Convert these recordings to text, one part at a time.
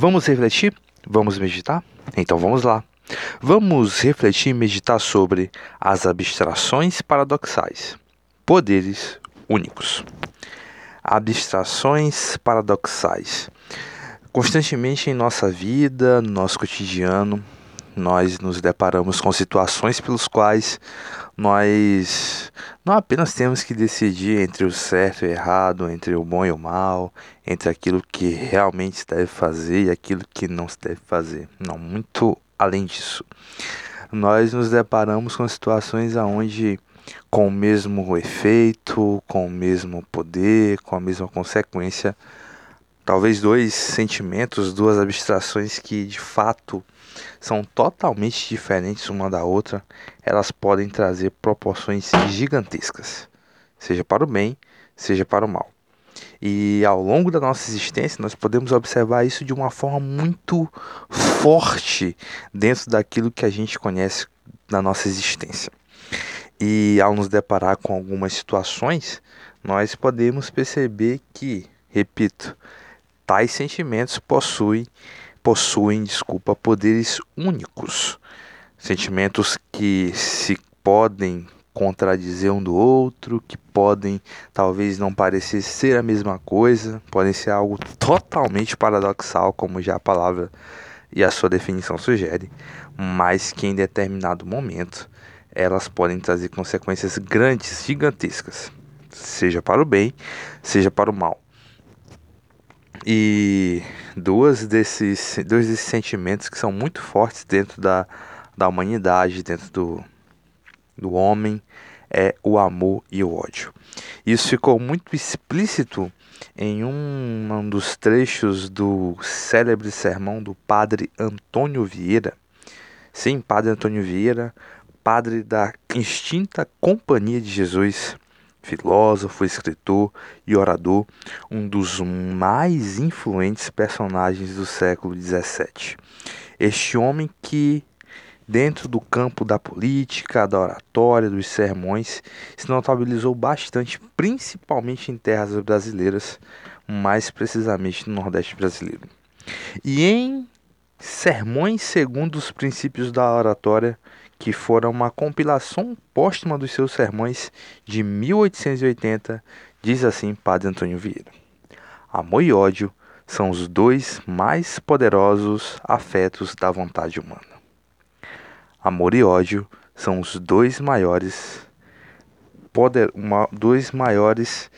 Vamos refletir? Vamos meditar? Então vamos lá. Vamos refletir e meditar sobre as abstrações paradoxais, poderes únicos. Abstrações paradoxais. Constantemente em nossa vida, no nosso cotidiano, nós nos deparamos com situações pelos quais nós não apenas temos que decidir entre o certo e o errado, entre o bom e o mal, entre aquilo que realmente se deve fazer e aquilo que não se deve fazer. Não, muito além disso. Nós nos deparamos com situações onde com o mesmo efeito, com o mesmo poder, com a mesma consequência, talvez dois sentimentos, duas abstrações que de fato são totalmente diferentes uma da outra, elas podem trazer proporções gigantescas, seja para o bem, seja para o mal. E ao longo da nossa existência, nós podemos observar isso de uma forma muito forte dentro daquilo que a gente conhece da nossa existência. E ao nos deparar com algumas situações, nós podemos perceber que, repito, tais sentimentos possuem possuem, desculpa, poderes únicos, sentimentos que se podem contradizer um do outro, que podem talvez não parecer ser a mesma coisa, podem ser algo totalmente paradoxal, como já a palavra e a sua definição sugere, mas que em determinado momento elas podem trazer consequências grandes, gigantescas, seja para o bem, seja para o mal. E duas desses, dois desses sentimentos que são muito fortes dentro da, da humanidade, dentro do, do homem, é o amor e o ódio. Isso ficou muito explícito em um, um dos trechos do célebre sermão do padre Antônio Vieira. Sim, padre Antônio Vieira, padre da extinta Companhia de Jesus filósofo, escritor e orador, um dos mais influentes personagens do século XVII. Este homem que, dentro do campo da política, da oratória, dos sermões, se notabilizou bastante, principalmente em terras brasileiras, mais precisamente no Nordeste brasileiro. E em Sermões segundo os princípios da oratória, que foram uma compilação póstuma dos seus sermões de 1880, diz assim Padre Antônio Vieira: Amor e ódio são os dois mais poderosos afetos da vontade humana. Amor e ódio são os dois maiores poder, uma, dois maiores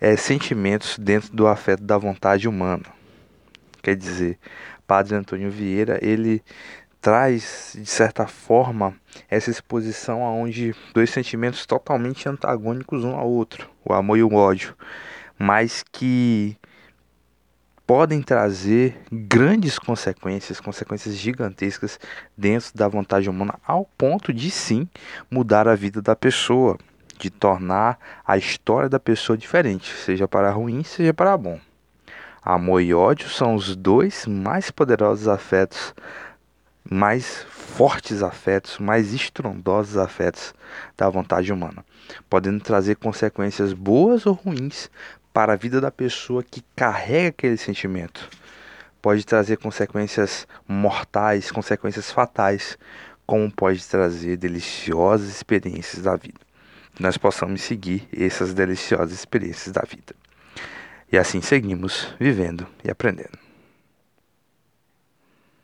é, sentimentos dentro do afeto da vontade humana. Quer dizer, Padre Antônio Vieira, ele traz, de certa forma, essa exposição onde dois sentimentos totalmente antagônicos um ao outro, o amor e o ódio, mas que podem trazer grandes consequências, consequências gigantescas dentro da vontade humana, ao ponto de sim mudar a vida da pessoa, de tornar a história da pessoa diferente, seja para ruim, seja para bom. Amor e ódio são os dois mais poderosos afetos mais fortes afetos, mais estrondosos afetos da vontade humana, podendo trazer consequências boas ou ruins para a vida da pessoa que carrega aquele sentimento. Pode trazer consequências mortais, consequências fatais, como pode trazer deliciosas experiências da vida. Que nós possamos seguir essas deliciosas experiências da vida. E assim seguimos vivendo e aprendendo.